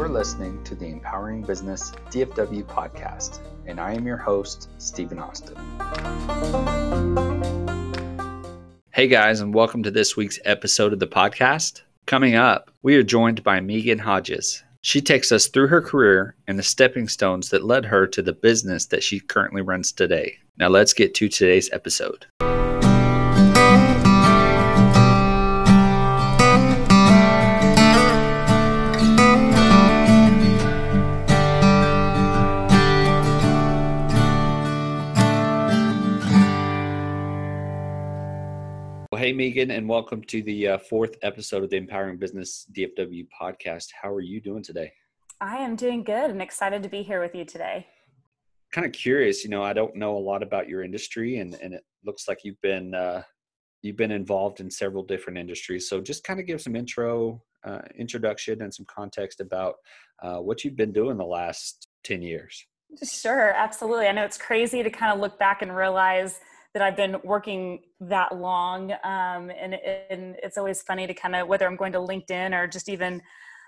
You are listening to the Empowering Business DFW podcast, and I am your host, Stephen Austin. Hey guys, and welcome to this week's episode of the podcast. Coming up, we are joined by Megan Hodges. She takes us through her career and the stepping stones that led her to the business that she currently runs today. Now, let's get to today's episode. Hey, Megan, and welcome to the uh, fourth episode of the Empowering Business DFW podcast. How are you doing today? I am doing good and excited to be here with you today. Kind of curious, you know, I don't know a lot about your industry, and, and it looks like you've been uh, you've been involved in several different industries. So, just kind of give some intro, uh, introduction, and some context about uh, what you've been doing the last ten years. Sure, absolutely. I know it's crazy to kind of look back and realize that I've been working that long. Um, and, and it's always funny to kind of, whether I'm going to LinkedIn or just even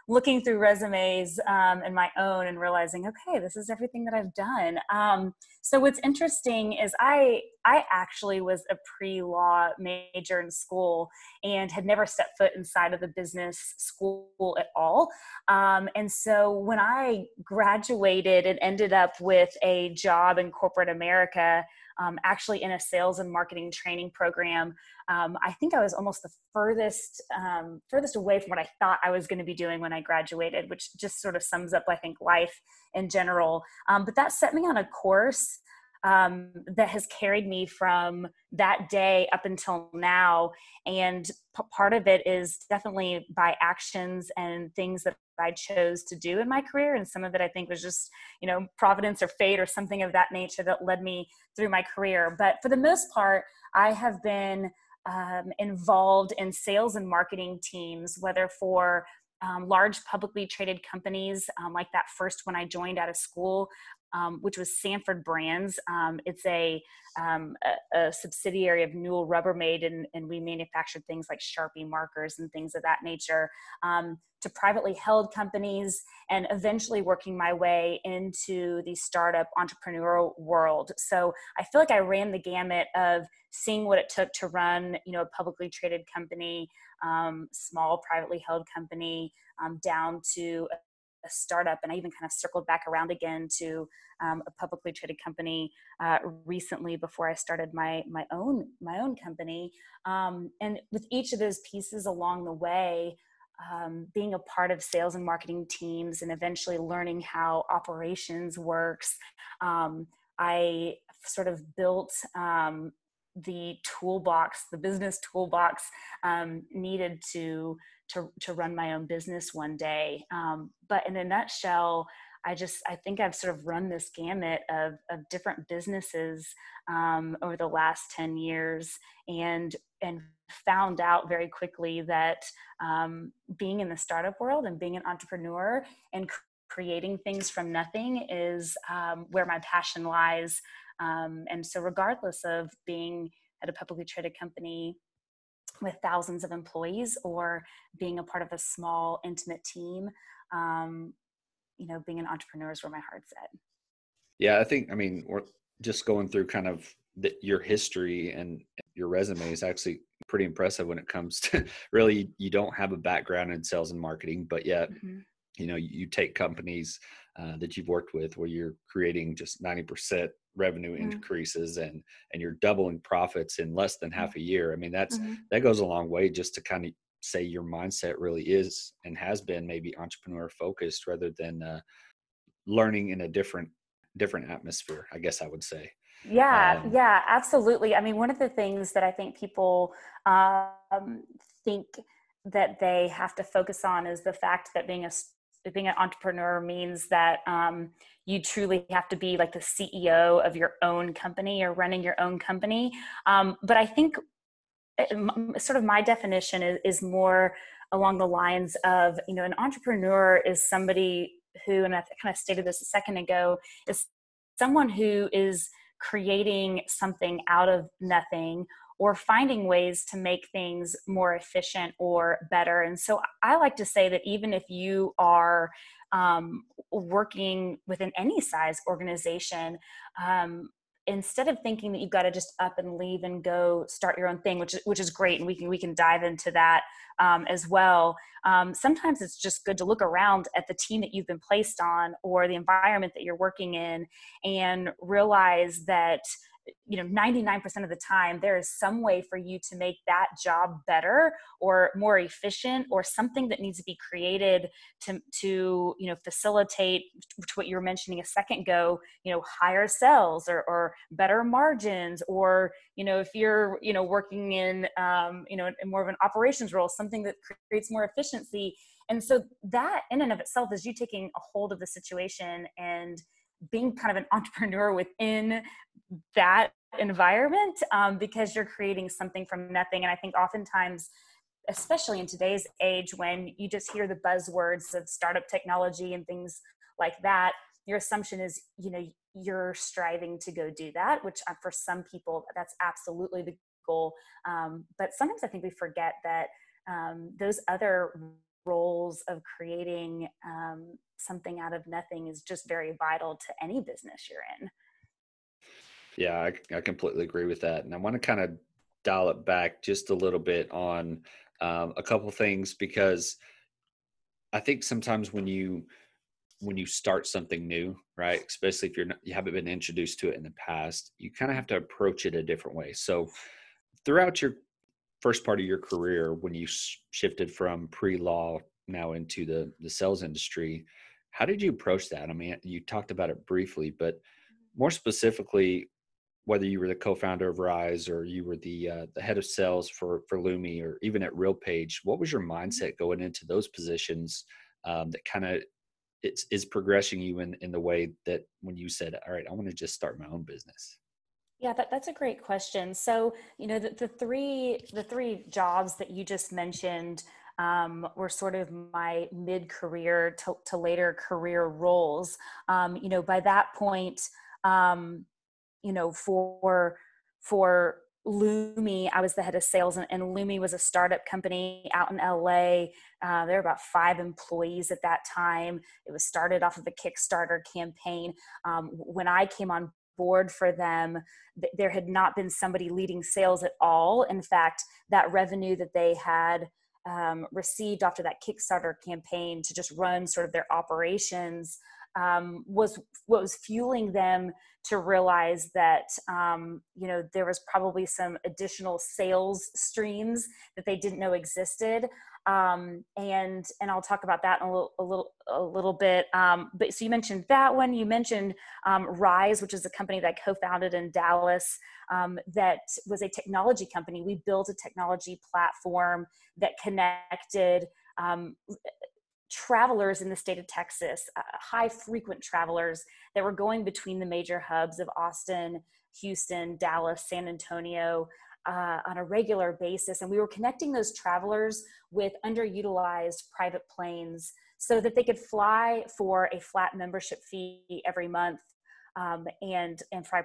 looking through resumes um, and my own and realizing, okay, this is everything that I've done. Um, so what's interesting is I I actually was a pre-law major in school and had never stepped foot inside of the business school at all. Um, and so when I graduated and ended up with a job in corporate America, um, actually in a sales and marketing training program. Um, I think I was almost the furthest um, furthest away from what I thought I was going to be doing when I graduated, which just sort of sums up, I think, life in general. Um, but that set me on a course um, that has carried me from that day up until now. And p- part of it is definitely by actions and things that I chose to do in my career. And some of it I think was just, you know, providence or fate or something of that nature that led me through my career. But for the most part, I have been um, involved in sales and marketing teams, whether for um, large publicly traded companies um, like that first when I joined out of school, um, which was Sanford Brands. Um, it's a, um, a, a, subsidiary of Newell Rubbermaid, and, and, we manufactured things like Sharpie markers and things of that nature. Um, to privately held companies, and eventually working my way into the startup entrepreneurial world. So I feel like I ran the gamut of seeing what it took to run, you know, a publicly traded company, um, small privately held company, um, down to a startup and i even kind of circled back around again to um, a publicly traded company uh, recently before i started my my own my own company. Um, and with each of those pieces along the way um, being a part of sales and marketing teams and eventually learning how operations works um, i sort of built um, the toolbox, the business toolbox um, needed to, to, to run my own business one day. Um, but in a nutshell, I just I think I've sort of run this gamut of of different businesses um, over the last ten years, and and found out very quickly that um, being in the startup world and being an entrepreneur and creating things from nothing is um, where my passion lies. Um, and so, regardless of being at a publicly traded company with thousands of employees or being a part of a small, intimate team, um, you know, being an entrepreneur is where my heart's at. Yeah, I think, I mean, we're just going through kind of the, your history and your resume is actually pretty impressive when it comes to really you don't have a background in sales and marketing but yet mm-hmm. you know you take companies uh, that you've worked with where you're creating just 90% revenue mm-hmm. increases and and you're doubling profits in less than half mm-hmm. a year i mean that's mm-hmm. that goes a long way just to kind of say your mindset really is and has been maybe entrepreneur focused rather than uh, learning in a different different atmosphere i guess i would say yeah um, yeah absolutely i mean one of the things that i think people um, think that they have to focus on is the fact that being a being an entrepreneur means that um, you truly have to be like the CEO of your own company or running your own company. Um, but I think eh, sort of my definition is, is more along the lines of you know an entrepreneur is somebody who and i kind of stated this a second ago is someone who is creating something out of nothing or finding ways to make things more efficient or better. And so I like to say that even if you are um, working within any size organization, um, instead of thinking that you've got to just up and leave and go start your own thing, which which is great, and we can we can dive into that um, as well. Um, sometimes it's just good to look around at the team that you've been placed on or the environment that you're working in, and realize that you know 99% of the time there is some way for you to make that job better or more efficient or something that needs to be created to to you know facilitate to what you were mentioning a second ago you know higher sales or, or better margins or you know if you're you know working in um, you know in more of an operations role something that creates more efficiency. And so that in and of itself is you taking a hold of the situation and being kind of an entrepreneur within that environment um, because you're creating something from nothing. And I think oftentimes, especially in today's age, when you just hear the buzzwords of startup technology and things like that, your assumption is, you know, you're striving to go do that, which uh, for some people, that's absolutely the goal. Um, but sometimes I think we forget that um, those other roles of creating um, something out of nothing is just very vital to any business you're in. Yeah, I, I completely agree with that. And I want to kind of dial it back just a little bit on um, a couple things because I think sometimes when you when you start something new, right, especially if you're not, you haven't been introduced to it in the past, you kind of have to approach it a different way. So throughout your first part of your career, when you shifted from pre-law now into the the sales industry, how did you approach that? I mean, you talked about it briefly, but more specifically, whether you were the co-founder of Rise or you were the uh, the head of sales for for Lumi or even at RealPage, what was your mm-hmm. mindset going into those positions um, that kind of it's is progressing you in in the way that when you said, "All right, I want to just start my own business." Yeah, that, that's a great question. So, you know, the, the three the three jobs that you just mentioned um, were sort of my mid career to, to, later career roles. Um, you know, by that point, um, you know, for for Lumi, I was the head of sales, and, and Lumi was a startup company out in LA. Uh, there were about five employees at that time. It was started off of a Kickstarter campaign. Um, when I came on board for them, th- there had not been somebody leading sales at all. In fact, that revenue that they had um, received after that Kickstarter campaign to just run sort of their operations um, was what was fueling them to realize that um, you know there was probably some additional sales streams that they didn't know existed um, and and I'll talk about that a little a little, a little bit. Um, but so you mentioned that one. You mentioned um, Rise, which is a company that I co-founded in Dallas. Um, that was a technology company. We built a technology platform that connected um, travelers in the state of Texas, uh, high frequent travelers that were going between the major hubs of Austin, Houston, Dallas, San Antonio uh, on a regular basis. And we were connecting those travelers with underutilized private planes so that they could fly for a flat membership fee every month um, and, and fly,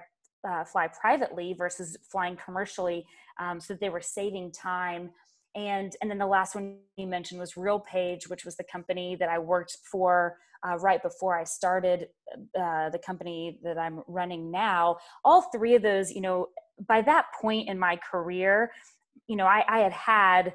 uh, fly privately versus flying commercially um, so that they were saving time and and then the last one you mentioned was RealPage, which was the company that I worked for uh, right before I started uh, the company that I'm running now. All three of those, you know, by that point in my career, you know, I, I had had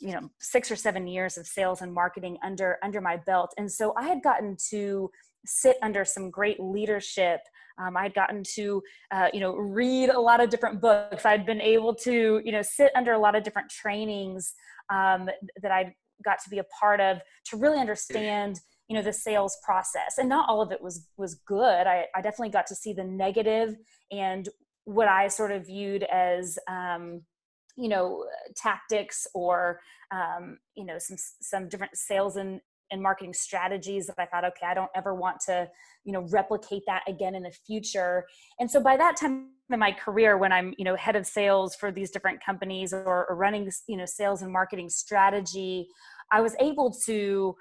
you know six or seven years of sales and marketing under under my belt, and so I had gotten to sit under some great leadership um, I'd gotten to, uh, you know, read a lot of different books. I'd been able to, you know, sit under a lot of different trainings um, that I got to be a part of to really understand, you know, the sales process. And not all of it was was good. I, I definitely got to see the negative and what I sort of viewed as, um, you know, tactics or, um, you know, some some different sales and and marketing strategies that I thought, okay, I don't ever want to, you know, replicate that again in the future. And so by that time in my career, when I'm, you know, head of sales for these different companies or, or running, you know, sales and marketing strategy, I was able to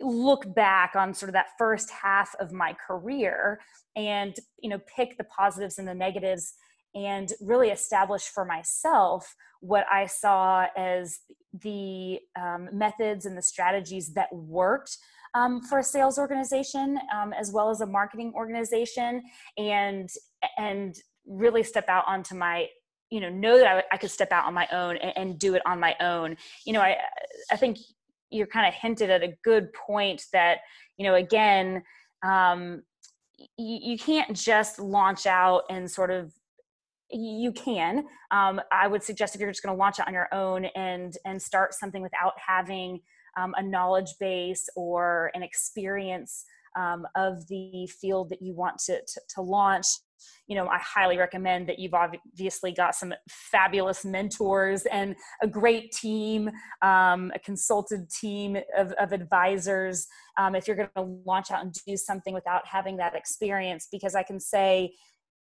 look back on sort of that first half of my career and, you know, pick the positives and the negatives and really establish for myself what I saw as the um, methods and the strategies that worked um, for a sales organization um, as well as a marketing organization and and really step out onto my you know know that I, I could step out on my own and, and, do it on my own. You know i i think you're kind of hinted at a good point that you know again um, you, you can't just launch out and sort of you can. Um, i would suggest if you're just going to launch it on your own and and start something without having um, a knowledge base or an experience um, of the field that you want to, to, to launch you know i highly recommend that you've obviously got some fabulous mentors and a great team um, a consulted team of, of advisors um, if you're going to launch out and do something without having that experience. Because i can say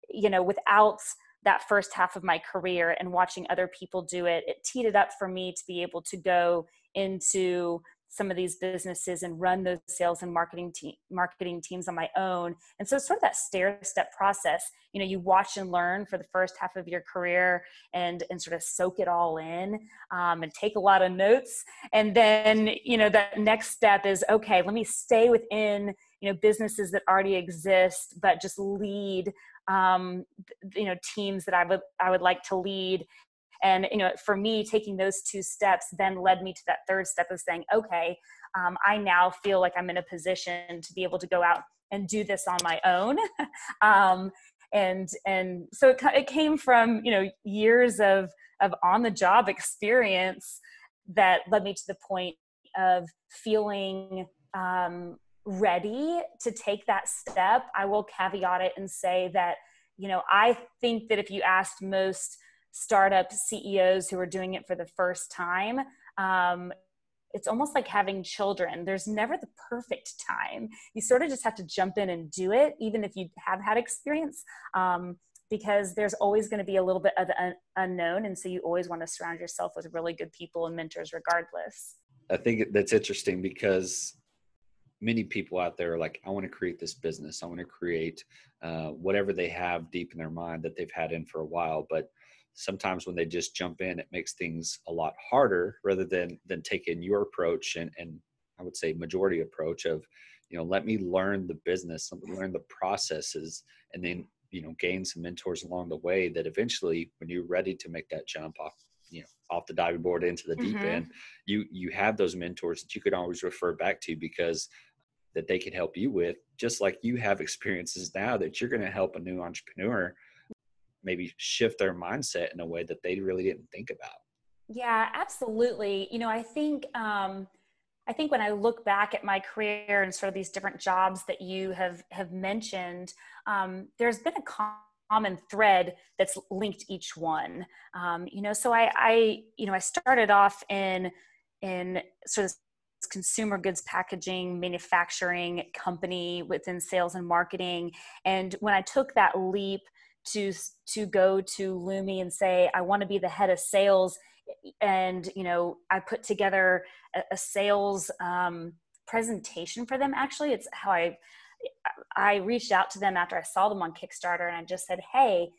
you know without that first half of my career and watching other people do it it teed it up for me to be able to go into some of these businesses and run those sales and marketing te- marketing teams on my own. And so it's sort of that stair step process. You know you watch and learn for the first half of your career and and sort of soak it all in um, and take a lot of notes. And then you know that next step is okay let me stay within you know businesses that already exist but just lead um, you know teams that i would i would like to lead. And you know for me taking those two steps then led me to that third step of saying okay um, i now feel like i'm in a position to be able to go out and do this on my own. Um, and and so it, it came from you know years of of on the job experience that led me to the point of feeling um, ready to take that step i will caveat it and say that you know i think that if you asked most startup CEOs who are doing it for the first time. Um, it's almost like having children. There's never the perfect time. You sort of just have to jump in and do it, even if you have had experience, um, because there's always going to be a little bit of un- unknown. And so you always want to surround yourself with really good people and mentors, regardless. I think that's interesting because many people out there are like, I want to create this business. I want to create uh, whatever they have deep in their mind that they've had in for a while. But sometimes when they just jump in it makes things a lot harder rather than than taking your approach and and i would say majority approach of you know let me learn the business learn the processes and then you know gain some mentors along the way that eventually when you're ready to make that jump off you know off the diving board into the deep mm-hmm. end you you have those mentors that you could always refer back to because that they can help you with just like you have experiences now that you're going to help a new entrepreneur maybe shift their mindset in a way that they really didn't think about yeah absolutely you know i think um i think when i look back at my career and sort of these different jobs that you have have mentioned um, there's been a common thread that's linked each one um, you know so I, I you know i started off in in sort of consumer goods packaging manufacturing company within sales and marketing and when i took that leap to to go to Lumi and say I want to be the head of sales, and you know I put together a, a sales um, presentation for them. Actually, it's how I I reached out to them after I saw them on Kickstarter, and I just said, "Hey,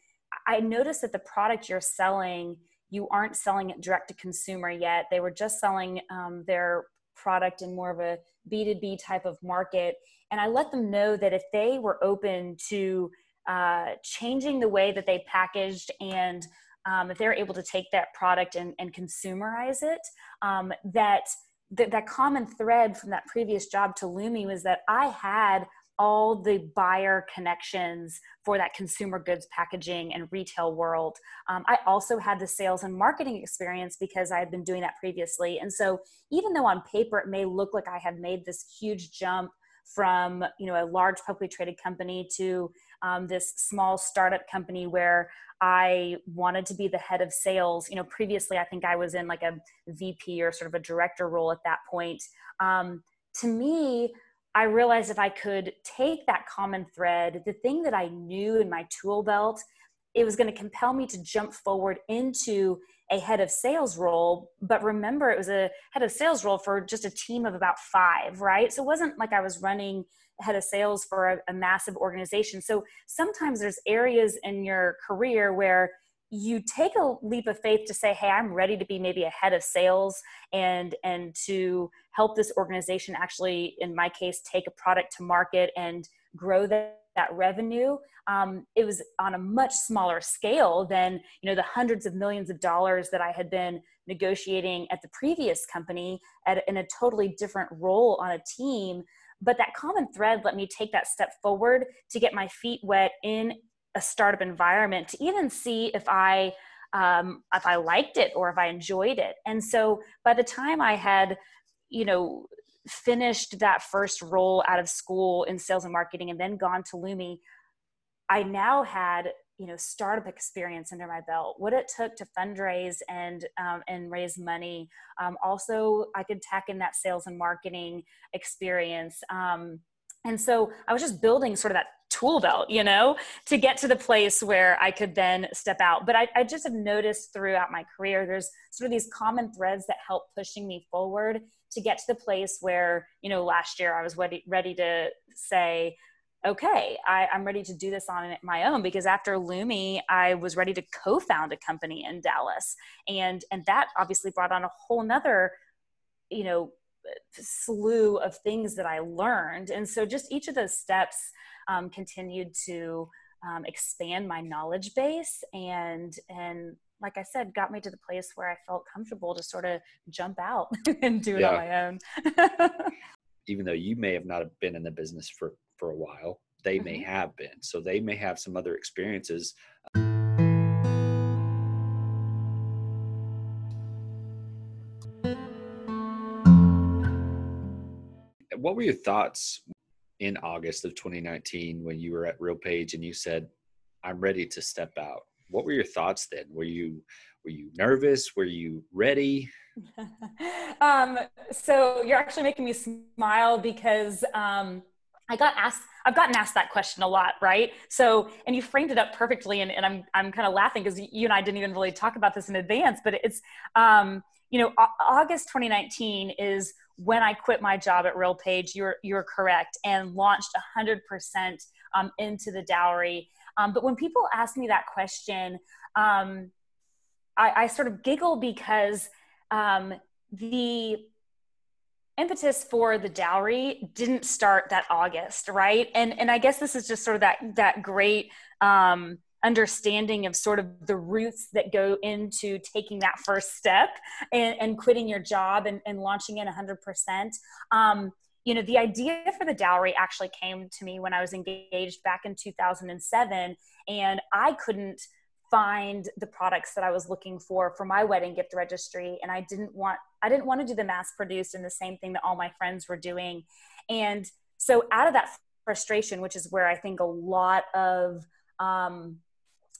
I noticed that the product you're selling." You aren't selling it direct to consumer yet. They were just selling um, their product in more of a B2B type of market. And I let them know that if they were open to uh, changing the way that they packaged and um, if they're able to take that product and, and consumerize it, um, that, that that common thread from that previous job to Lumi was that I had all the buyer connections for that consumer goods packaging and retail world. Um, I also had the sales and marketing experience because I had been doing that previously. And so, even though on paper it may look like I have made this huge jump from you know a large publicly traded company to um, this small startup company where I wanted to be the head of sales. You know, previously I think I was in like a VP or sort of a director role at that point. Um, to me, I realized if I could take that common thread, the thing that I knew in my tool belt, it was going to compel me to jump forward into a head of sales role. But remember, it was a head of sales role for just a team of about five, right? So it wasn't like I was running head of sales for a, a massive organization. So sometimes there's areas in your career where you take a leap of faith to say hey i'm ready to be maybe a head of sales and and to help this organization actually in my case take a product to market and grow that, that revenue. Um, it was on a much smaller scale than you know the hundreds of millions of dollars that i had been negotiating at the previous company at, in a totally different role on a team. But that common thread let me take that step forward to get my feet wet in a startup environment to even see if I um, if I liked it or if I enjoyed it. And so by the time I had, you know, finished that first role out of school in sales and marketing and then gone to Lumi, I now had you know startup experience under my belt what it took to fundraise and um, and raise money um, also i could tack in that sales and marketing experience um, and so i was just building sort of that tool belt, you know, to get to the place where I could then step out. But I, I, just have noticed throughout my career, there's sort of these common threads that help pushing me forward to get to the place where, you know, last year I was ready, ready to say, okay, I, am ready to do this on my own because after Lumi, I was ready to co-found a company in Dallas. And, and that obviously brought on a whole nother, you know, slew of things that I learned. And so just each of those steps um, continued to um, expand my knowledge base and and like I said, got me to the place where I felt comfortable to sort of jump out and do it yeah. on my own. Even though you may have not been in the business for for a while, they mm-hmm. may have been. So they may have some other experiences. What were your thoughts in August of 2019 when you were at RealPage and you said, "I'm ready to step out." What were your thoughts then? Were you were you nervous? Were you ready? um, so you're actually making me smile because um, I got asked. I've gotten asked that question a lot, right? So, and you framed it up perfectly, and, and I'm I'm kind of laughing because you and I didn't even really talk about this in advance, but it's um, you know August 2019 is when I quit my job at RealPage, you're you're correct, and launched 100% um, into the dowry. Um, but when people ask me that question, um, I, I, sort of giggle because um, the impetus for the dowry didn't start that August, right? And and I guess this is just sort of that that great um, understanding of sort of the roots that go into taking that first step and, and quitting your job and, and launching in 100%. Um, you know, the idea for the dowry actually came to me when I was engaged back in 2007, and I couldn't find the products that I was looking for for my wedding gift registry and I didn't want I didn't want to do the mass produced and the same thing that all my friends were doing. And so out of that frustration which is where I think a lot of um,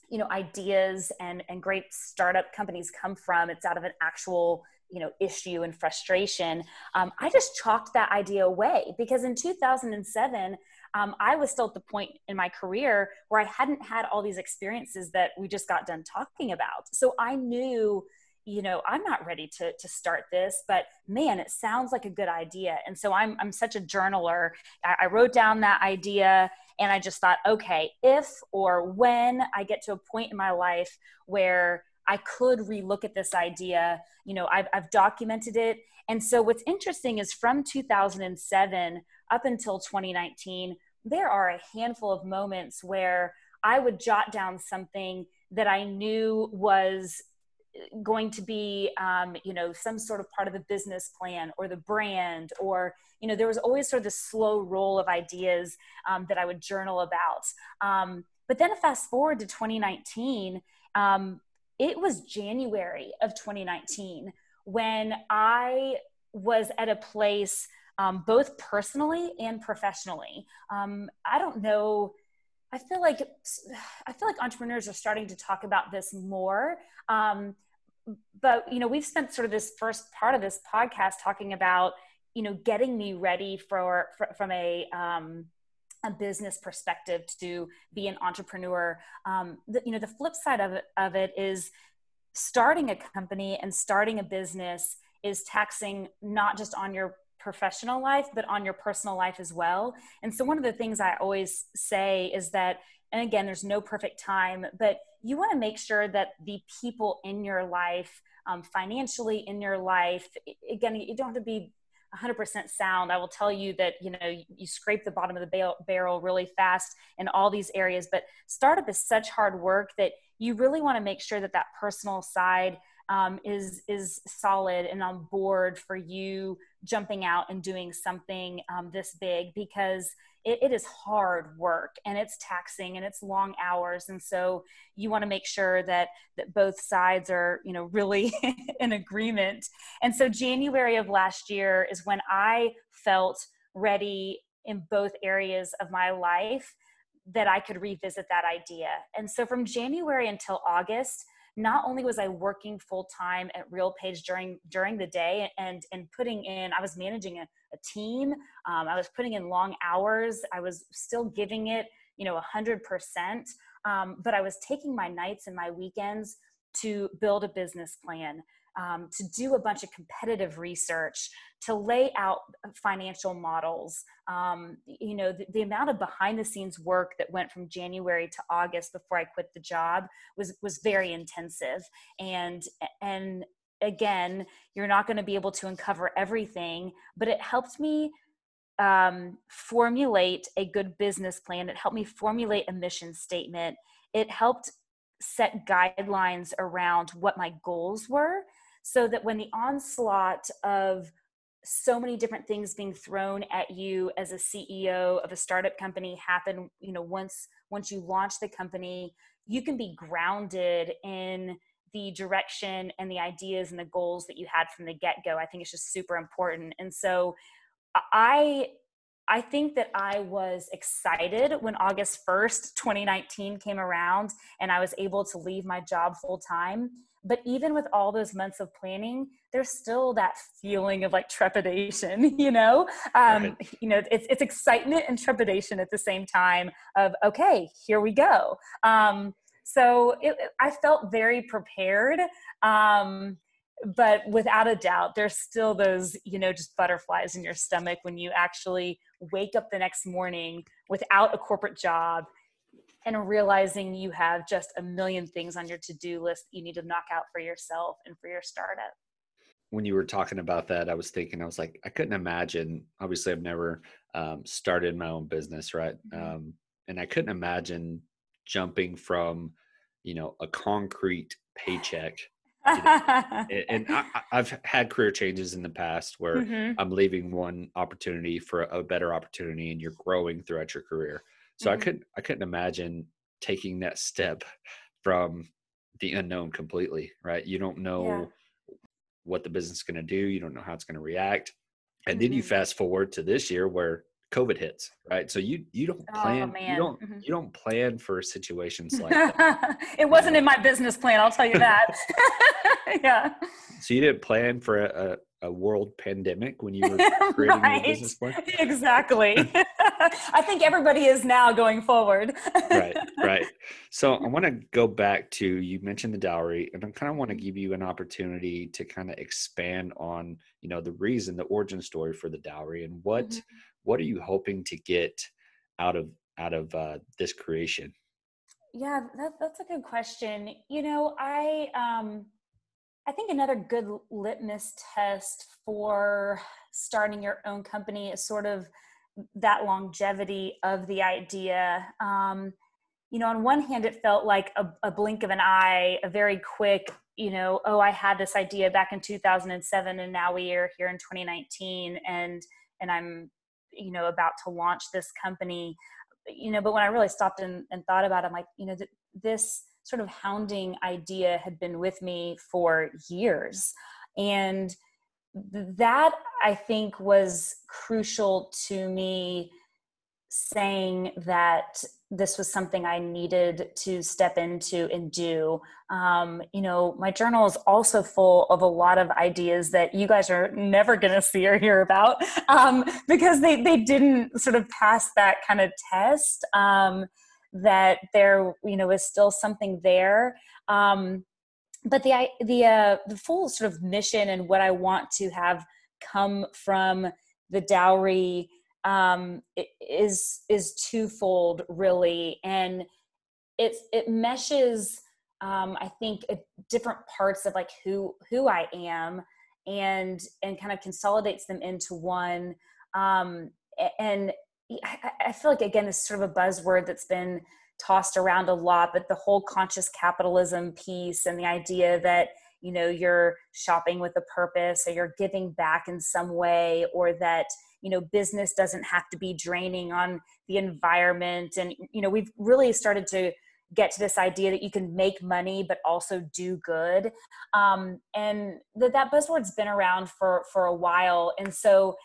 you know ideas and and great startup companies come from it's out of an actual you know issue and frustration um, i just chalked that idea away because in 2007 um, i was still at the point in my career where i hadn't had all these experiences that we just got done talking about. So i knew you know i'm not ready to to start this but man it sounds like a good idea. And so i'm i'm such a journaler. I, I wrote down that idea and I just thought, okay, if or when I get to a point in my life where I could relook at this idea, you know, I've, I've documented it. And so what's interesting is from 2007 up until 2019, there are a handful of moments where I would jot down something that I knew was going to be um, you know some sort of part of the business plan or the brand or you know there was always sort of this slow roll of ideas um, that i would journal about. Um, but then fast forward to 2019 um, it was january of 2019 when i was at a place um, both personally and professionally um, i don't know I feel like I feel like entrepreneurs are starting to talk about this more. Um, but you know we've spent sort of this first part of this podcast talking about you know getting me ready for, for from a um, a business perspective to be an entrepreneur um, the, you know the flip side of of it is starting a company and starting a business is taxing not just on your professional life, but on your personal life as well. And so, one of the things I always say is that, and again, there's no perfect time, but you want to make sure that the people in your life, um, financially in your life, again, you don't have to be 100% sound i will tell you that you know you, scrape the bottom of the barrel really fast in all these areas but startup is such hard work that you really want to make sure that that personal side um, is is solid and on board for you jumping out and doing something um, this big because it, it is hard work and it's taxing and it's long hours. And so you want to make sure that that both sides are you know really in agreement. And so january of last year is when i felt ready in both areas of my life that i could revisit that idea. And so from january until august not only was I working full time at RealPage during during the day and and putting in, I was managing a, a team. Um, I was putting in long hours. I was still giving it, you know, a hundred percent. Um, but I was taking my nights and my weekends to build a business plan um, to do a bunch of competitive research, to lay out financial models. Um, you know, the, the, amount of behind the scenes work that went from January to August before I quit the job was was very intensive. And and again, you're not going to be able to uncover everything, but it helped me um, formulate a good business plan. It helped me formulate a mission statement. It helped set guidelines around what my goals were so that when the onslaught of so many different things being thrown at you as a CEO of a startup company happen, you know, once once you launch the company, you can be grounded in the direction and the ideas and the goals that you had from the get-go. I think it's just super important. And so I I think that I was excited when August 1st, 2019 came around and I was able to leave my job full time but even with all those months of planning there's still that feeling of like trepidation you know? Um, right. you know it's, it's excitement and trepidation at the same time of okay here we go. Um, so it, i felt very prepared um, but without a doubt there's still those you know just butterflies in your stomach when you actually wake up the next morning without a corporate job and realizing you have just a million things on your to-do list you need to knock out for yourself and for your startup when you were talking about that i was thinking i was like i couldn't imagine obviously i've never um, started my own business right mm-hmm. um, and i couldn't imagine jumping from you know a concrete paycheck you know, and I, have had career changes in the past where mm-hmm. i'm leaving one opportunity for a better opportunity and you're growing throughout your career so mm-hmm. I couldn't I couldn't imagine taking that step from the unknown completely, right? You don't know yeah. what the business is going to do, you don't know how it's going to react. And mm-hmm. then you mm-hmm. fast forward to this year where COVID hits, right? So you you don't oh, plan oh, you don't mm-hmm. you don't plan for situations like that. it wasn't in my business plan, I'll tell you that. yeah. So you didn't plan for a, a, a world pandemic when you were creating right. your business plan? Exactly. I think everybody is now going forward. right, right. So I want to go back to you mentioned the dowry, and I kind of want to give you an opportunity to kind of expand on, you know, the reason, the origin story for the dowry, and what mm-hmm. what are you hoping to get out of out of uh, this creation? Yeah, that, that's a good question. You know, I um, I think another good litmus test for starting your own company is sort of that longevity of the idea. Um, you know, on one hand, it felt like a, a, blink of an eye, a very quick, you know, oh, I had this idea back in 2007, and now we are here in 2019, and and I'm, you know, about to launch this company. You know, but when I really stopped and, and thought about it, I'm like, you know, th- this sort of hounding idea had been with me for years, and that I think was crucial to me saying that this was something I needed to step into and do. Um, you know, my journal is also full of a lot of ideas that you guys are never going to see or hear about um, because they, they didn't sort of pass that kind of test. Um, that there, you know, is still something there. Um, but the the uh, the full sort of mission and what I want to have come from the dowry um, is is twofold really and it it meshes um, i think different parts of like who who i am and and kind of consolidates them into one um, and I, feel like again this is sort of a buzzword that's been tossed around a lot but the whole conscious capitalism piece and the idea that you know you're shopping with a purpose or you're giving back in some way or that you know business doesn't have to be draining on the environment. And you know we've really started to get to this idea that you can make money but also do good. Um, and that that buzzword's been around for for a while. And so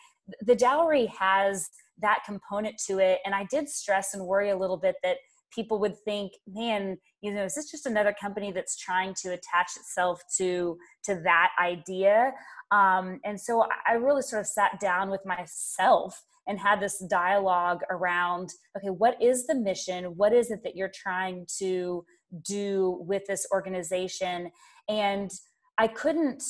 the dowry has that component to it. And i did stress and worry a little bit that people would think man you know is this just another company that's trying to attach itself to to that idea? Um, and so i really sort of sat down with myself and had this dialogue around okay what is the mission? What is it that you're trying to do with this organization? And i couldn't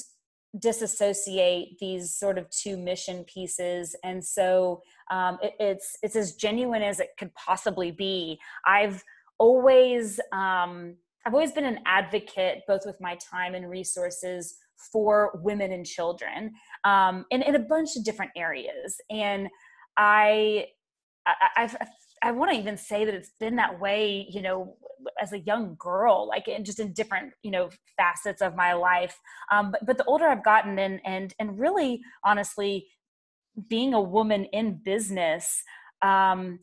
disassociate these sort of two mission pieces. And so um, it, it's it's as genuine as it could possibly be. I've always um, i've always been an advocate both with my time and resources for women and children um, in, in a bunch of different areas. And i, I I've, I want to even say that it's been that way, you know, as a young girl, like in just in different, you know, facets of my life. Um, but, but the older I've gotten and, and, and really honestly being a woman in business, um,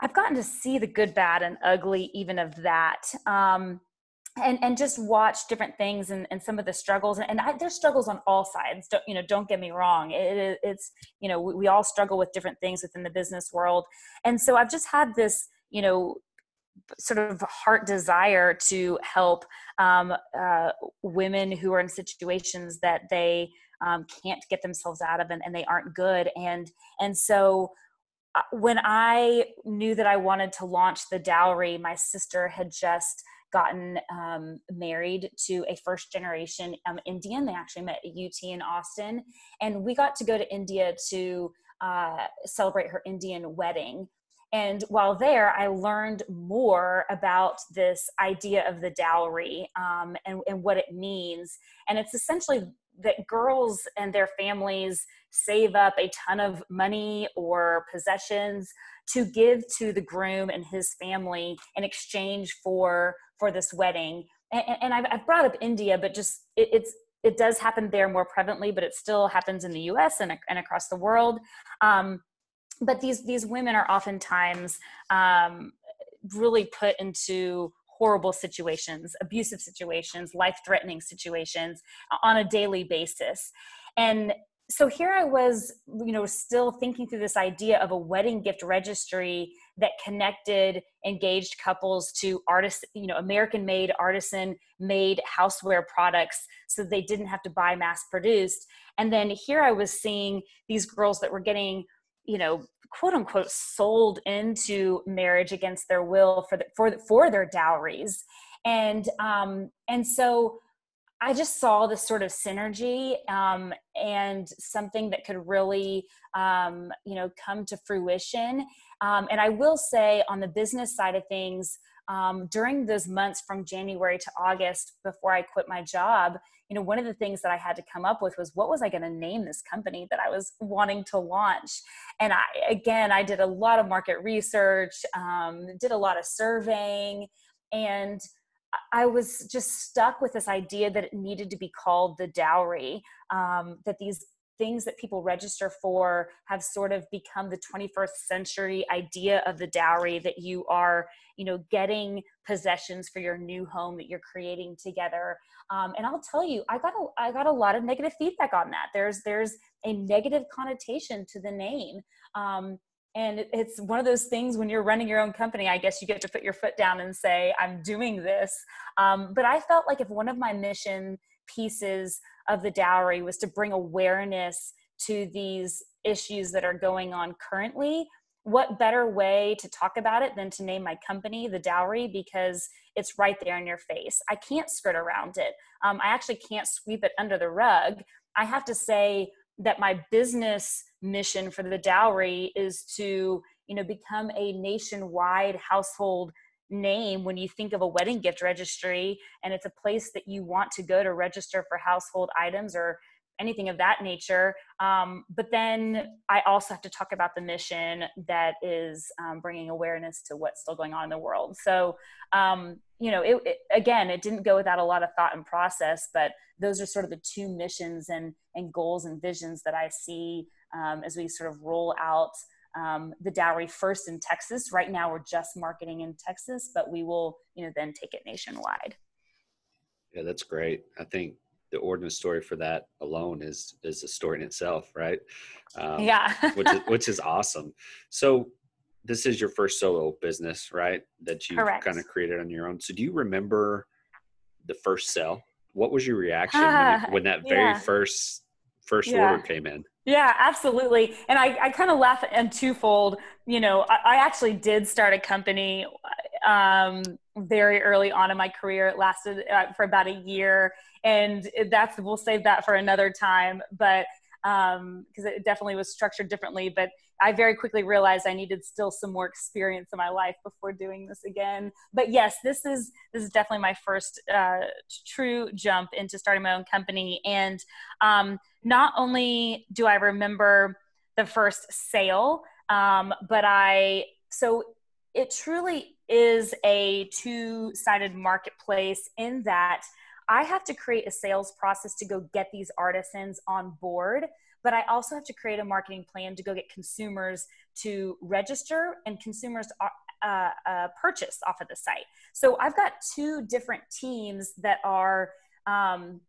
I've gotten to see the good, bad and ugly even of that. Um, and and just watch different things and, and some of the struggles. And, I, there's struggles on all sides. Don't you know don't get me wrong. It, it's you know we, we, all struggle with different things within the business world. And so i've just had this you know sort of heart desire to help um, uh, women who are in situations that they um, can't get themselves out of and, and they aren't good. And and so uh, when i knew that i wanted to launch the dowry my sister had just gotten um, married to a first generation um, Indian. They actually met at UT in Austin. And we got to go to India to uh, celebrate her Indian wedding. And while there, I learned more about this idea of the dowry um, and, and what it means. And it's essentially that girls and their families save up a ton of money or possessions to give to the groom and his family in exchange for for this wedding. And, and I've, I've, brought up india but just it, it's it does happen there more prevalently but it still happens in the us and, and across the world. Um, but these these women are oftentimes um, really put into horrible situations abusive situations life threatening situations on a daily basis. And so here I was, you know, still thinking through this idea of a wedding gift registry that connected engaged couples to artists, you know, American made, artisan made houseware products so they didn't have to buy mass produced. And then here I was seeing these girls that were getting, you know, quote unquote sold into marriage against their will for the, for the, for their dowries. And um and so I just saw this sort of synergy um, and something that could really, um, you know, come to fruition. Um, and I will say, on the business side of things, um, during those months from January to August before I quit my job, you know, one of the things that I had to come up with was what was I going to name this company that I was wanting to launch. And I, again, I did a lot of market research, um, did a lot of surveying, and I was just stuck with this idea that it needed to be called the dowry, um, that these things that people register for have sort of become the 21st century idea of the dowry that you are you know getting possessions for your new home that you're creating together. Um, and i'll tell you i got a i got a lot of negative feedback on that. There's there's a negative connotation to the name. Um, and it's one of those things when you're running your own company i guess you get to put your foot down and say i'm doing this. Um, but i felt like if one of my mission pieces of the dowry was to bring awareness to these issues that are going on currently. What better way to talk about it than to name my company the dowry because it's right there in your face. I can't skirt around it. Um, i actually can't sweep it under the rug. I have to say that my business mission for the dowry is to you know become a nationwide household name when you think of a wedding gift registry and it's a place that you want to go to register for household items or anything of that nature. Um, but then I also have to talk about the mission that is um, bringing awareness to what's still going on in the world. So, um, you know, it, it, again, it didn't go without a lot of thought and process, but those are sort of the two missions and, and goals and visions that I see um, as we sort of roll out. Um, the dowry first in Texas. Right now, we're just marketing in Texas, but we will, you know, then take it nationwide. Yeah, that's great. I think the ordinance story for that alone is is a story in itself, right? Um, yeah, which is which is awesome. So this is your first solo business, right? That you kind of created on your own. So do you remember the first sell? What was your reaction uh, when, when, that very yeah. first first yeah. order came in? Yeah, absolutely. And I, I kind of laugh and twofold. You know, I, I actually did start a company um, very early on in my career. It lasted uh, for about a year, and that's we'll save that for another time. But because um, it definitely was structured differently, but I very quickly realized I needed still some more experience in my life before doing this again. But yes, this is this is definitely my first uh, true jump into starting my own company. And um, not only do I remember the first sale, um, but I so it truly is a two-sided marketplace in that I have to create a sales process to go get these artisans on board, but I also have to create a marketing plan to go get consumers to register and consumers uh, uh, uh, purchase off of the site. So I've got two different teams that are um,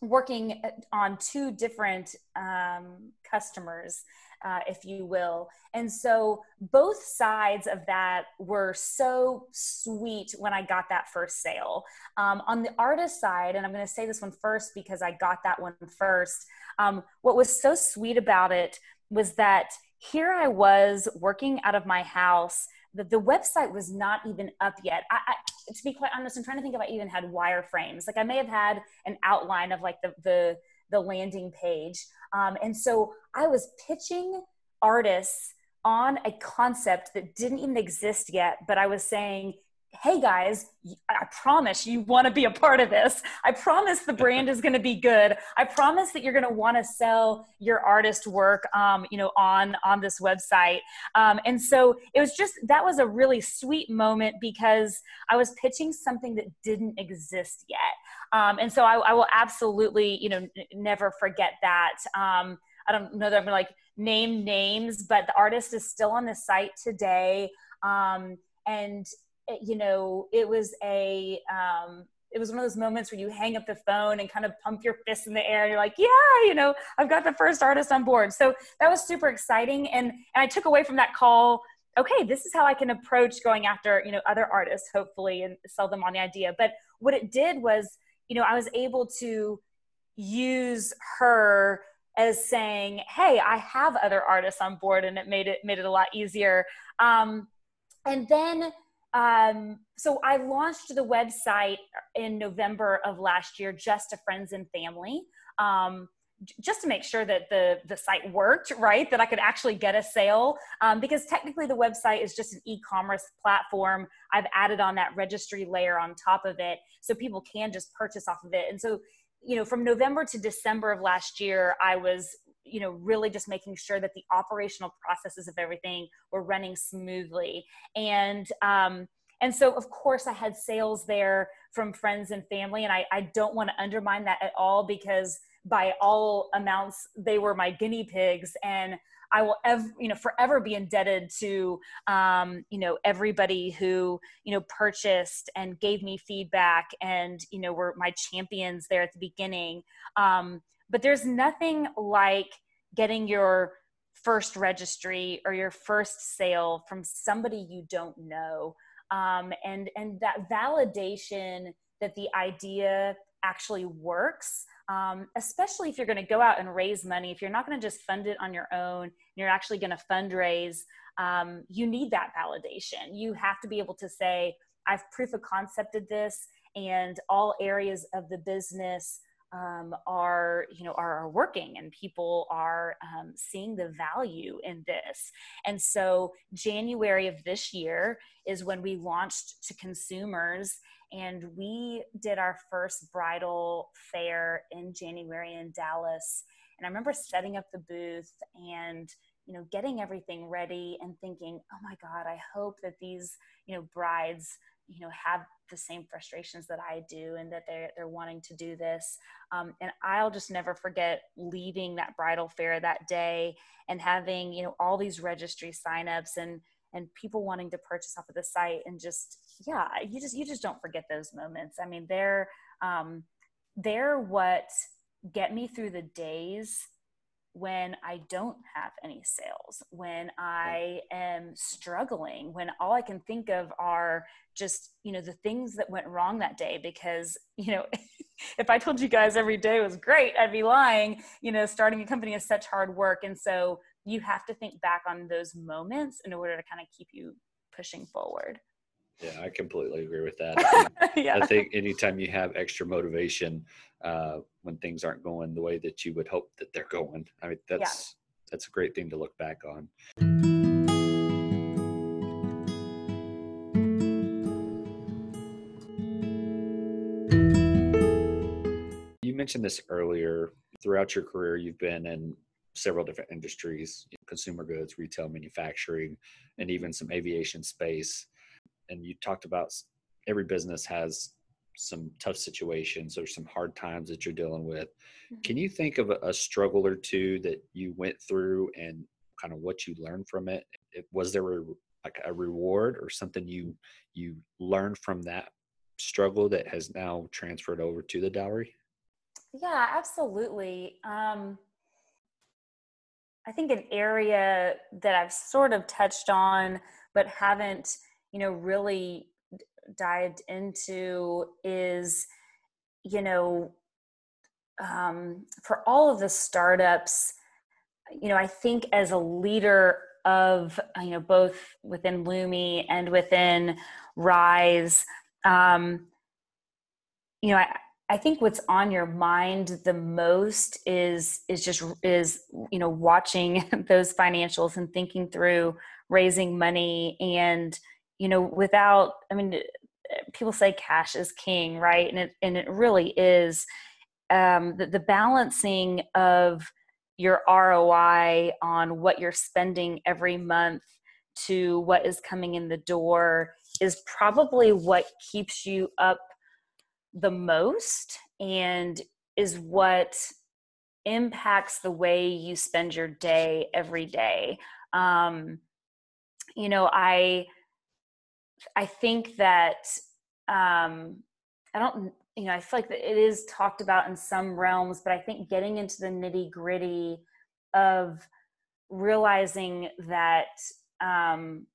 working on two different um, customers uh, if you will. And so both sides of that were so sweet when I got that first sale. Um, on the artist side, and I'm going to say this one first because I got that one first, um, what was so sweet about it was that here I was working out of my house. The, the website was not even up yet. I, I, to be quite honest, I'm trying to think if I even had wireframes. Like I may have had an outline of like the, the, the landing page. Um, and so I was pitching artists on a concept that didn't even exist yet, but I was saying, hey guys, I promise you want to be a part of this. I promise the brand is going to be good. I promise that you're going to want to sell your artist work, um, you know, on on this website. Um, and so it was just that was a really sweet moment because I was pitching something that didn't exist yet. Um, and so I, I, will absolutely, you know, n- never forget that. Um, I don't know that I'm gonna like name names, but the artist is still on the site today. Um, and you know, it was a um, it was one of those moments where you hang up the phone and kind of pump your fist in the air and you're like yeah you know i've got the first artist on board. So that was super exciting and, and i took away from that call okay this is how i can approach going after you know other artists hopefully and sell them on the idea. But what it did was you know i was able to use her as saying hey i have other artists on board and it made it made it a lot easier. Um, and then um, so i launched the website in november of last year just to friends and family um, just to make sure that the the site worked right? That i could actually get a sale um, because technically the website is just an e-commerce platform. I've added on that registry layer on top of it so people can just purchase off of it. And so you know from november to december of last year i was you know really just making sure that the operational processes of everything were running smoothly and um, and so of course i had sales there from friends and family and i, I don't want to undermine that at all because by all amounts they were my guinea pigs and I will ever, you know, forever be indebted to, um, you know, everybody who, you know, purchased and gave me feedback and, you know, were my champions there at the beginning. Um, but there's nothing like getting your first registry or your first sale from somebody you don't know. Um, and, and that validation that the idea actually works um, especially if you're going to go out and raise money if you're not going to just fund it on your own you're actually going to fundraise um, you need that validation you have to be able to say i've proof of concepted this and all areas of the business um, are you know are, are, working and people are um, seeing the value in this. And so january of this year is when we launched to consumers and we did our first bridal fair in january in dallas. And i remember setting up the booth and you know getting everything ready and thinking oh my god i hope that these you know brides you know have the same frustrations that I do and that they're, they're wanting to do this. Um, and I'll just never forget leaving that bridal fair that day and having, you know, all these registry signups and, and people wanting to purchase off of the site and just, yeah, you just, you just don't forget those moments. I mean, they're, um, they're what get me through the days when I don't have any sales, when I am struggling, when all I can think of are just, you know, the things that went wrong that day. Because, you know, if I told you guys every day was great, I'd be lying. You know, starting a company is such hard work. And so you have to think back on those moments in order to kind of keep you pushing forward. Yeah, I completely agree with that. I think, yeah. I think anytime you have extra motivation uh, when things aren't going the way that you would hope that they're going, I mean that's yeah. that's a great thing to look back on. You mentioned this earlier. Throughout your career, you've been in several different industries consumer goods, retail, manufacturing, and even some aviation space and you talked about every business has some tough situations or some hard times that you're dealing with. Mm-hmm. Can you think of a, a, struggle or two that you went through and kind of what you learned from it? it was there a, like a reward or something you you learned from that struggle that has now transferred over to the dowry? Yeah, absolutely. Um, I think an area that I've sort of touched on but haven't you know really dived into is you know um, for all of the startups you know i think as a leader of you know both within lumi and within rise um, you know I, I think what's on your mind the most is is just is you know watching those financials and thinking through raising money and you know without i mean people say cash is king right and it and it really is um, the, the balancing of your ROI on what you're spending every month to what is coming in the door is probably what keeps you up the most and is what impacts the way you spend your day every day. Um, you know, I I think that um, I don't, you know, I feel like it is talked about in some realms, but I think getting into the nitty gritty of realizing that, um,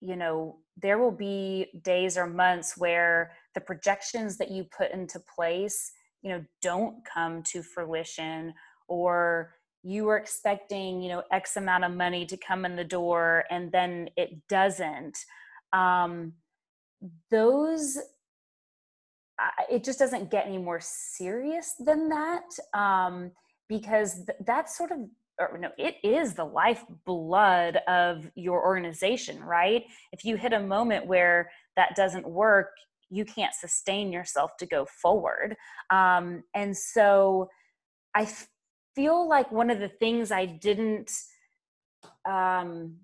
you know, there will be days or months where the projections that you put into place, you know, don't come to fruition or you were expecting, you know, X amount of money to come in the door and then it doesn't um, those it just doesn't get any more serious than that um, because th- that's sort of or no it is the lifeblood of your organization right? If you hit a moment where that doesn't work you can't sustain yourself to go forward. Um, and so i feel like one of the things i didn't um,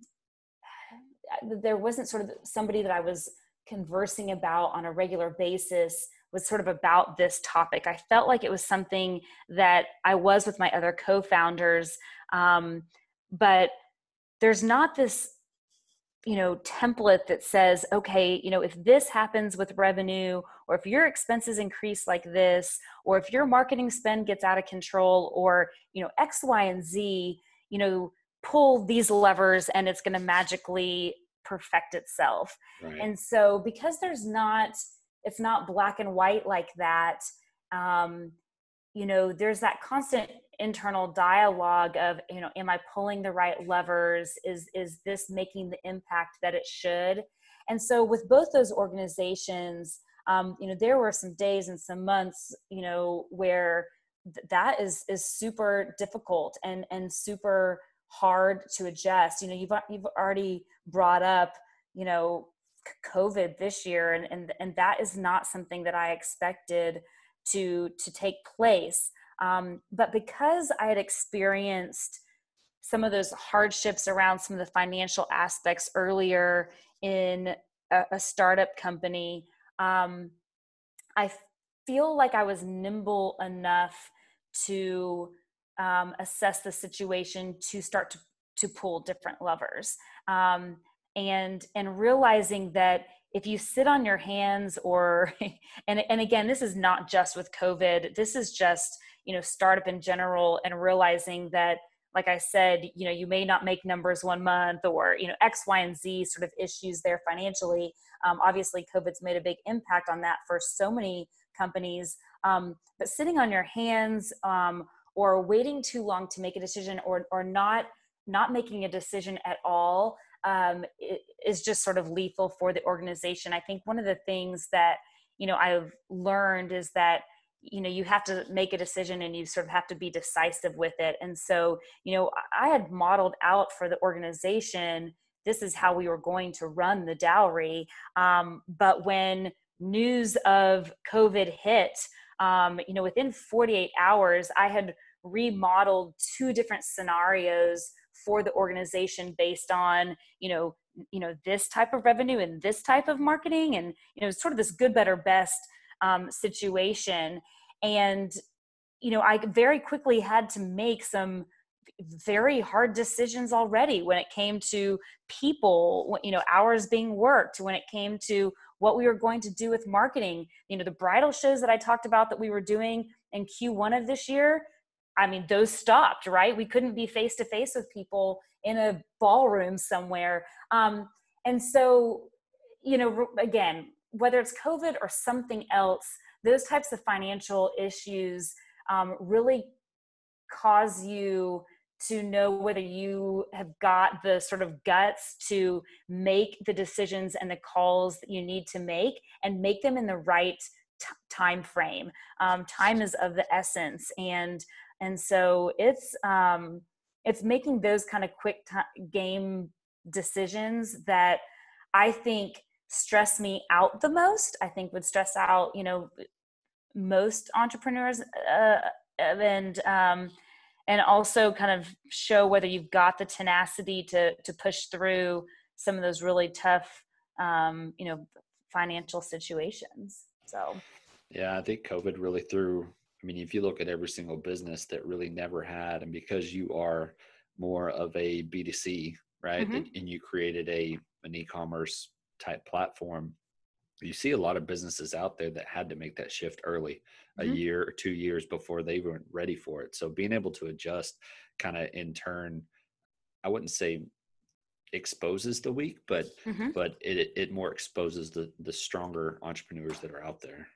there wasn't sort of somebody that I was conversing about on a regular basis was sort of about this topic. I felt like it was something that I was with my other co-founders, um, but there's not this you know template that says okay you know if this happens with revenue or if your expenses increase like this or if your marketing spend gets out of control or you know x y and z you know pull these levers and it's going to magically perfect itself. Right. and so because there's not it's not black and white like that um you know there's that constant internal dialogue of you know am i pulling the right levers? Is is this making the impact that it should? And so with both those organizations um, you know there were some days and some months you know where th- that is is super difficult and and super hard to adjust. You know you've you've already brought up you know covid this year and and and that is not something that i expected to to take place. Um, but because i had experienced some of those hardships around some of the financial aspects earlier in a, a startup company um, i feel like i was nimble enough to um, assess the situation to start to, to pull different levers. Um, and and realizing that if you sit on your hands or and and again this is not just with covid. This is just you know startup in general and realizing that like i said you know you may not make numbers one month or you know x y and z sort of issues there financially. Um, obviously covid's made a big impact on that for so many companies. Um, but sitting on your hands um, or waiting too long to make a decision or or not not making a decision at all um, is just sort of lethal for the organization. I think one of the things that you know I've learned is that you know you have to make a decision and you sort of have to be decisive with it. And so you know I had modeled out for the organization this is how we were going to run the dowry. Um, but when news of COVID hit, um, you know, within 48 hours, I had remodeled two different scenarios for the organization based on you know you know this type of revenue and this type of marketing and you know sort of this good better best um, situation. And you know i very quickly had to make some very hard decisions already when it came to people you know hours being worked when it came to what we were going to do with marketing you know the bridal shows that i talked about that we were doing in q1 of this year I mean, those stopped, right? We couldn't be face to face with people in a ballroom somewhere. Um, and so, you know, again, whether it's COVID or something else, those types of financial issues um, really cause you to know whether you have got the sort of guts to make the decisions and the calls that you need to make and make them in the right t- time frame. Um, time is of the essence. And and so it's um, it's making those kind of quick t- game decisions that I think stress me out the most. I think would stress out you know most entrepreneurs uh, and um, and also kind of show whether you've got the tenacity to to push through some of those really tough um, you know financial situations. So yeah, I think COVID really threw I mean, if you look at every single business that really never had, and because you are more of a B2C, right, mm-hmm. and you created a an e-commerce type platform, you see a lot of businesses out there that had to make that shift early, mm-hmm. a year or two years before they weren't ready for it. So being able to adjust, kind of in turn, I wouldn't say exposes the weak, but mm-hmm. but it it more exposes the the stronger entrepreneurs that are out there.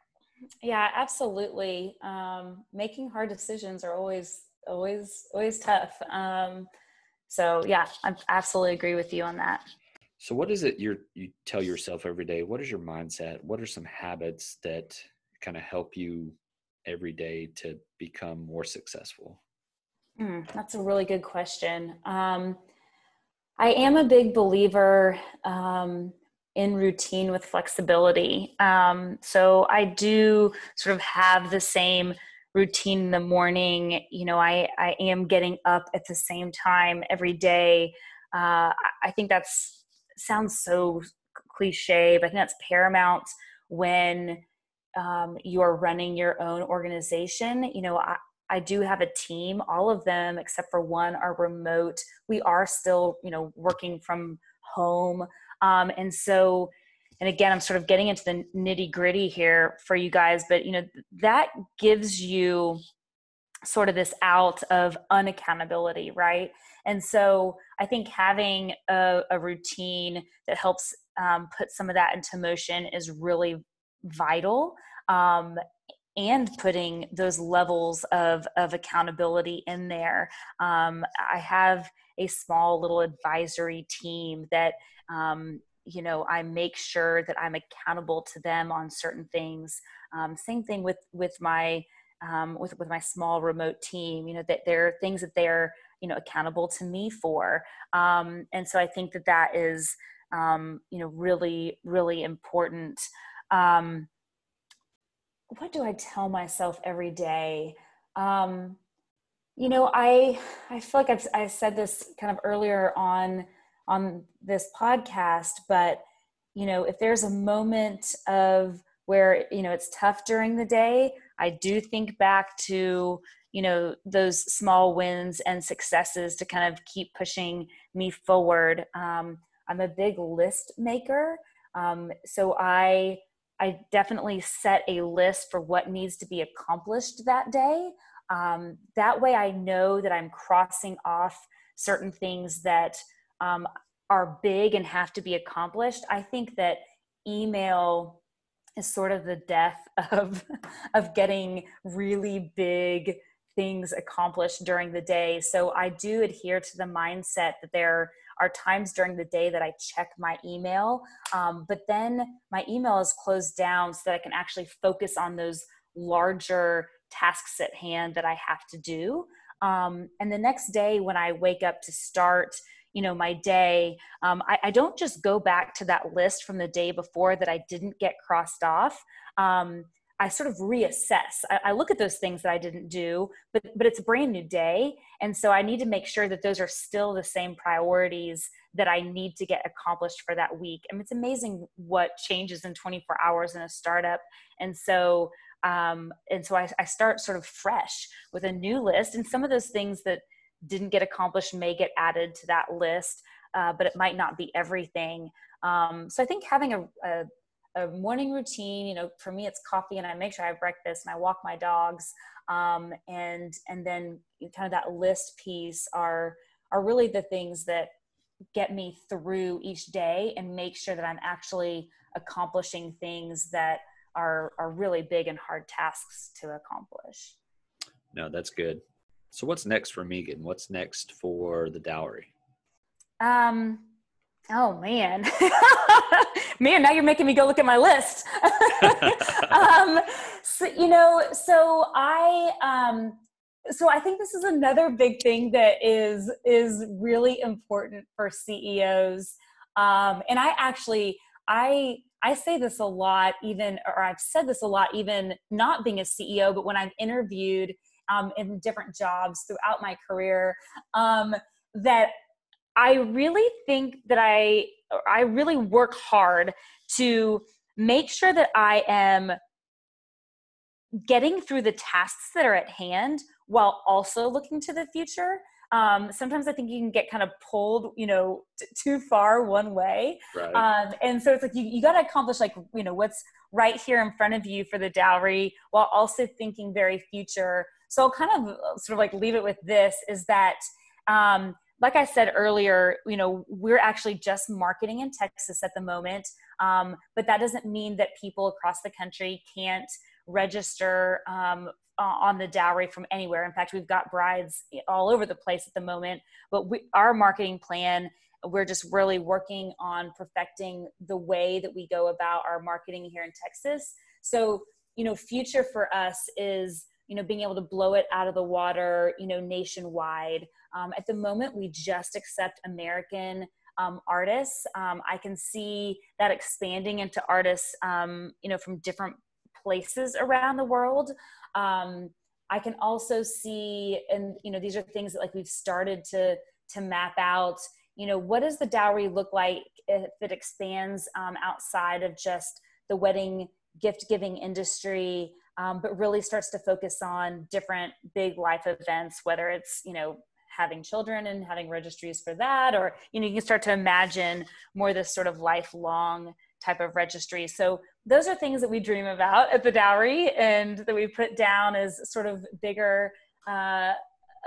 Yeah, absolutely. Um, making hard decisions are always, always, always tough. Um, so yeah, I absolutely agree with you on that. So what is it you you tell yourself every day? What is your mindset? What are some habits that kind of help you every day to become more successful? Mm, that's a really good question. Um, I am a big believer um, in routine with flexibility. Um, so I do sort of have the same routine in the morning. You know, I, I am getting up at the same time every day. Uh, I think that's sounds so cliche, but I think that's paramount when um, you're running your own organization. You know, I, I do have a team. All of them, except for one, are remote. We are still, you know, working from home. Um, and so, and again, I'm sort of getting into the nitty gritty here for you guys, but you know, that gives you sort of this out of unaccountability, right? And so I think having a, a routine that helps um, put some of that into motion is really vital. Um, and putting those levels of, of accountability in there. Um, I have a small little advisory team that um, you know i make sure that i'm accountable to them on certain things um, same thing with with my um, with with my small remote team. You know that there are things that they're you know accountable to me for, um, and so I think that that is um, you know really really important. Um, what do I tell myself every day? Um, you know, I I feel like I've I said this kind of earlier on on this podcast, but you know, if there's a moment of where you know it's tough during the day, I do think back to you know those small wins and successes to kind of keep pushing me forward. Um, I'm a big list maker, um, so I I definitely set a list for what needs to be accomplished that day. Um, that way, I know that I'm crossing off certain things that um, are big and have to be accomplished. I think that email is sort of the death of of getting really big things accomplished during the day. So I do adhere to the mindset that there are times during the day that I check my email, um, but then my email is closed down so that I can actually focus on those larger tasks at hand that I have to do. Um, and the next day when I wake up to start, you know, my day, um, I, I, don't just go back to that list from the day before that I didn't get crossed off. Um, I sort of reassess. I, I, look at those things that I didn't do, but but it's a brand new day, and so I need to make sure that those are still the same priorities that I need to get accomplished for that week. I mean, it's amazing what changes in 24 hours in a startup, and so um, and so I, I start sort of fresh with a new list, and some of those things that didn't get accomplished may get added to that list, uh, but it might not be everything. Um, so I think having a, a a morning routine you know for me it's coffee and i make sure i have breakfast and i walk my dogs um, and and then kind of that list piece are are really the things that get me through each day and make sure that i'm actually accomplishing things that are are really big and hard tasks to accomplish. No that's good. So what's next for megan? What's next for the dowry? Um Oh man, man! Now you're making me go look at my list. um, so you know, so I, um, so I think this is another big thing that is is really important for CEOs. Um, and I actually, I I say this a lot, even or I've said this a lot, even not being a CEO, but when I've interviewed um, in different jobs throughout my career, um, that I really think that I I really work hard to make sure that I am getting through the tasks that are at hand while also looking to the future. Um, sometimes I think you can get kind of pulled, you know, t- too far one way. Right. Um, and so it's like you, you got to accomplish like, you know, what's right here in front of you for the dowry while also thinking very future. So I'll kind of uh, sort of like leave it with this is that um, like I said earlier, you know, we're actually just marketing in Texas at the moment, um, but that doesn't mean that people across the country can't register um, on the dowry from anywhere. In fact, we've got brides all over the place at the moment. But we, our marketing plan, we're just really working on perfecting the way that we go about our marketing here in Texas. So, you know, future for us is you know being able to blow it out of the water you know nationwide. Um, at the moment we just accept american um, artists. Um, i can see that expanding into artists um, you know from different places around the world. Um, i can also see and you know these are things that like we've started to to map out. You know what does the dowry look like if it expands outside of just the wedding gift giving industry um, but really starts to focus on different big life events, whether it's, you know, having children and having registries for that, or, you know, you can start to imagine more this sort of lifelong type of registry. So those are things that we dream about at the dowry and that we put down as sort of bigger uh,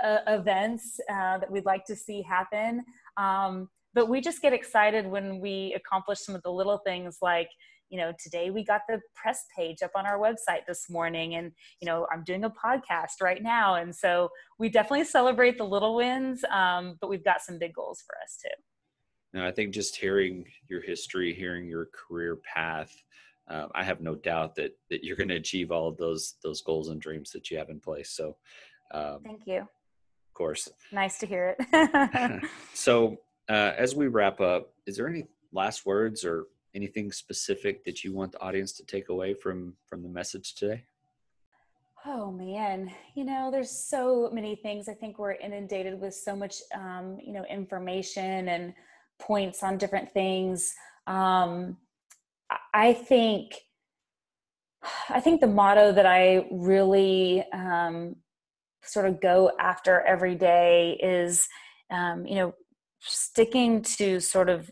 uh, events uh, that we'd like to see happen. Um, but we just get excited when we accomplish some of the little things like you know today we got the press page up on our website this morning and you know i'm doing a podcast right now and so we definitely celebrate the little wins um, but we've got some big goals for us too no i think just hearing your history hearing your career path uh, I have no doubt that that you're going to achieve all of those those goals and dreams that you have in place. So, um, thank you. Of course. Nice to hear it. so, uh, as we wrap up, is there any last words or anything specific that you want the audience to take away from from the message today? Oh man, you know, there's so many things. I think we're inundated with so much, um, you know, information and points on different things. Um, I think, I think the motto that I really um, sort of go after every day is, um, you know, sticking to sort of,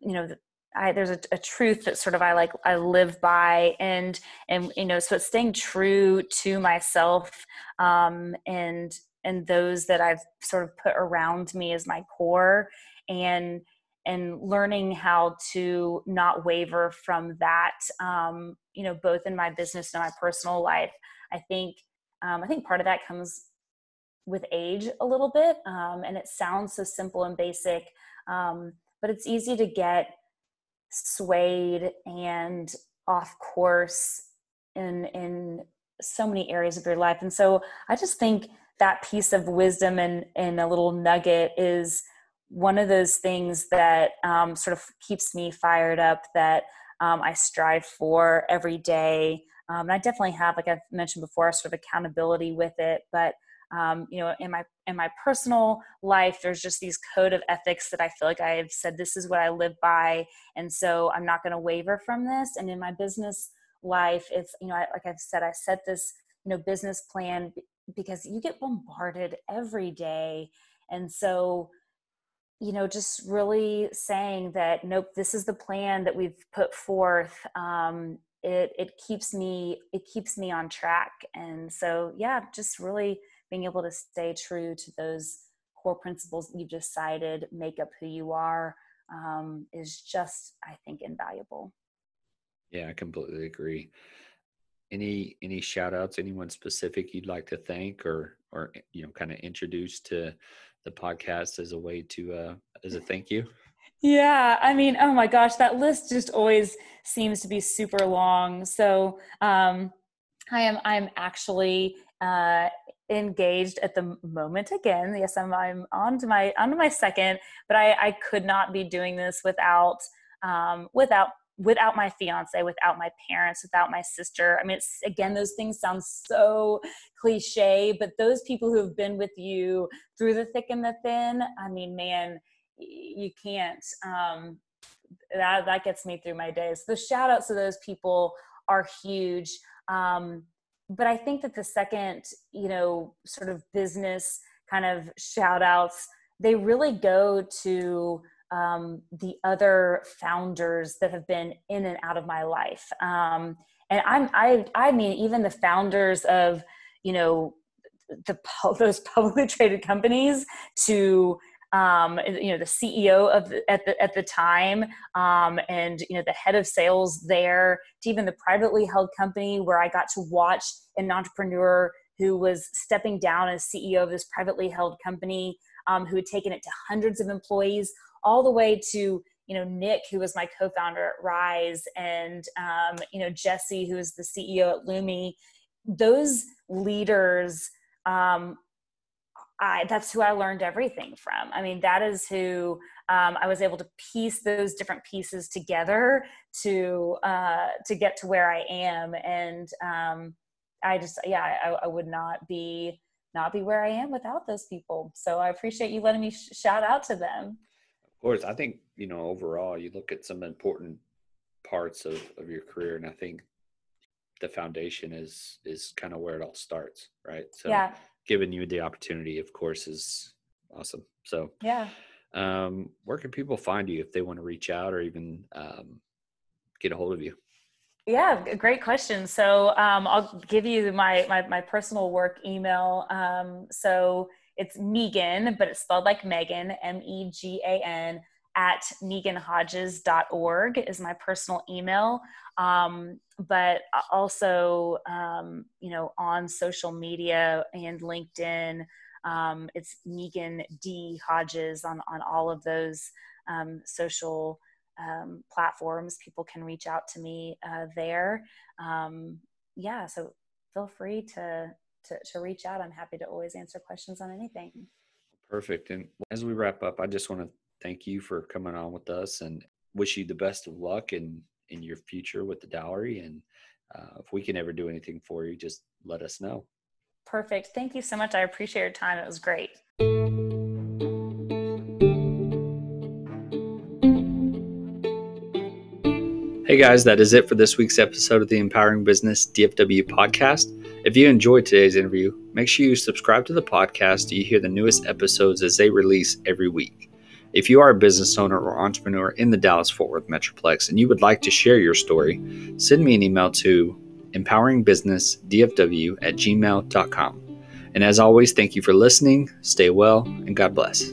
you know, I, there's a, a, truth that sort of I like I live by and and you know so it's staying true to myself um, and and those that I've sort of put around me as my core and and learning how to not waver from that um, you know both in my business and my personal life. I think um, I think part of that comes with age a little bit um, and it sounds so simple and basic um, but it's easy to get swayed and off course in in so many areas of your life. And so i just think that piece of wisdom and and a little nugget is one of those things that um, sort of keeps me fired up that um, i strive for every day. Um, and i definitely have like i've mentioned before sort of accountability with it but um, you know in my in my personal life there's just these code of ethics that i feel like i've said this is what i live by and so i'm not going to waver from this. And in my business life it's you know I, like i've said i set this you know business plan because you get bombarded every day. And so you know just really saying that nope this is the plan that we've put forth um, it it keeps me it keeps me on track. And so yeah just really being able to stay true to those core principles that you've decided make up who you are um, is just i think invaluable. Yeah i completely agree. Any any shout outs anyone specific you'd like to thank or or you know kind of introduce to the podcast as a way to uh as a thank you? Yeah i mean oh my gosh that list just always seems to be super long. So um i am i'm actually uh engaged at the moment again. Yes i'm i'm on to my on to my second but i i could not be doing this without um without without my fiance without my parents without my sister. I mean it's again those things sound so cliche but those people who have been with you through the thick and the thin i mean man you can't um that that gets me through my days. The shout outs to those people are huge. Um but I think that the second, you know, sort of business kind of shout outs, they really go to um, the other founders that have been in and out of my life. Um, and I'm, I, I mean, even the founders of, you know, the those publicly traded companies to um, you know the CEO of at the at the time, um, and you know the head of sales there, to even the privately held company where I got to watch an entrepreneur who was stepping down as CEO of this privately held company, um, who had taken it to hundreds of employees, all the way to you know Nick, who was my co-founder at Rise, and um, you know Jesse, who is the CEO at Lumi. Those leaders um, I, that's who I learned everything from. I mean, that is who um, I was able to piece those different pieces together to uh, to get to where I am. And um, I just, yeah, I, I, would not be not be where I am without those people. So I appreciate you letting me sh- shout out to them. Of course, I think you know overall, you look at some important parts of of your career, and I think the foundation is is kind of where it all starts, right? So yeah giving you the opportunity, of course, is awesome. So yeah. Um, where can people find you if they want to reach out or even um, get a hold of you? Yeah, great question. So um, I'll give you my, my, my personal work email. Um, so it's Megan, but it's spelled like Megan, M E G A N, at meganhodges.org is my personal email. Um, but also, um, you know, on social media and LinkedIn, um, it's Megan D Hodges on, on all of those um, social um, platforms. People can reach out to me uh, there. Um, yeah, so feel free to, to, to reach out. I'm happy to always answer questions on anything. Perfect. And as we wrap up, I just want to thank you for coming on with us and wish you the best of luck in in your future with the dowry. And uh, if we can ever do anything for you, just let us know. Perfect. Thank you so much. I appreciate your time. It was great. Hey guys, that is it for this week's episode of the Empowering Business DFW podcast. If you enjoyed today's interview, make sure you subscribe to the podcast so you hear the newest episodes as they release every week. If you are a business owner or entrepreneur in the Dallas Fort Worth Metroplex and you would like to share your story, send me an email to empoweringbusinessdfw at gmail.com. And as always, thank you for listening, stay well, and God bless.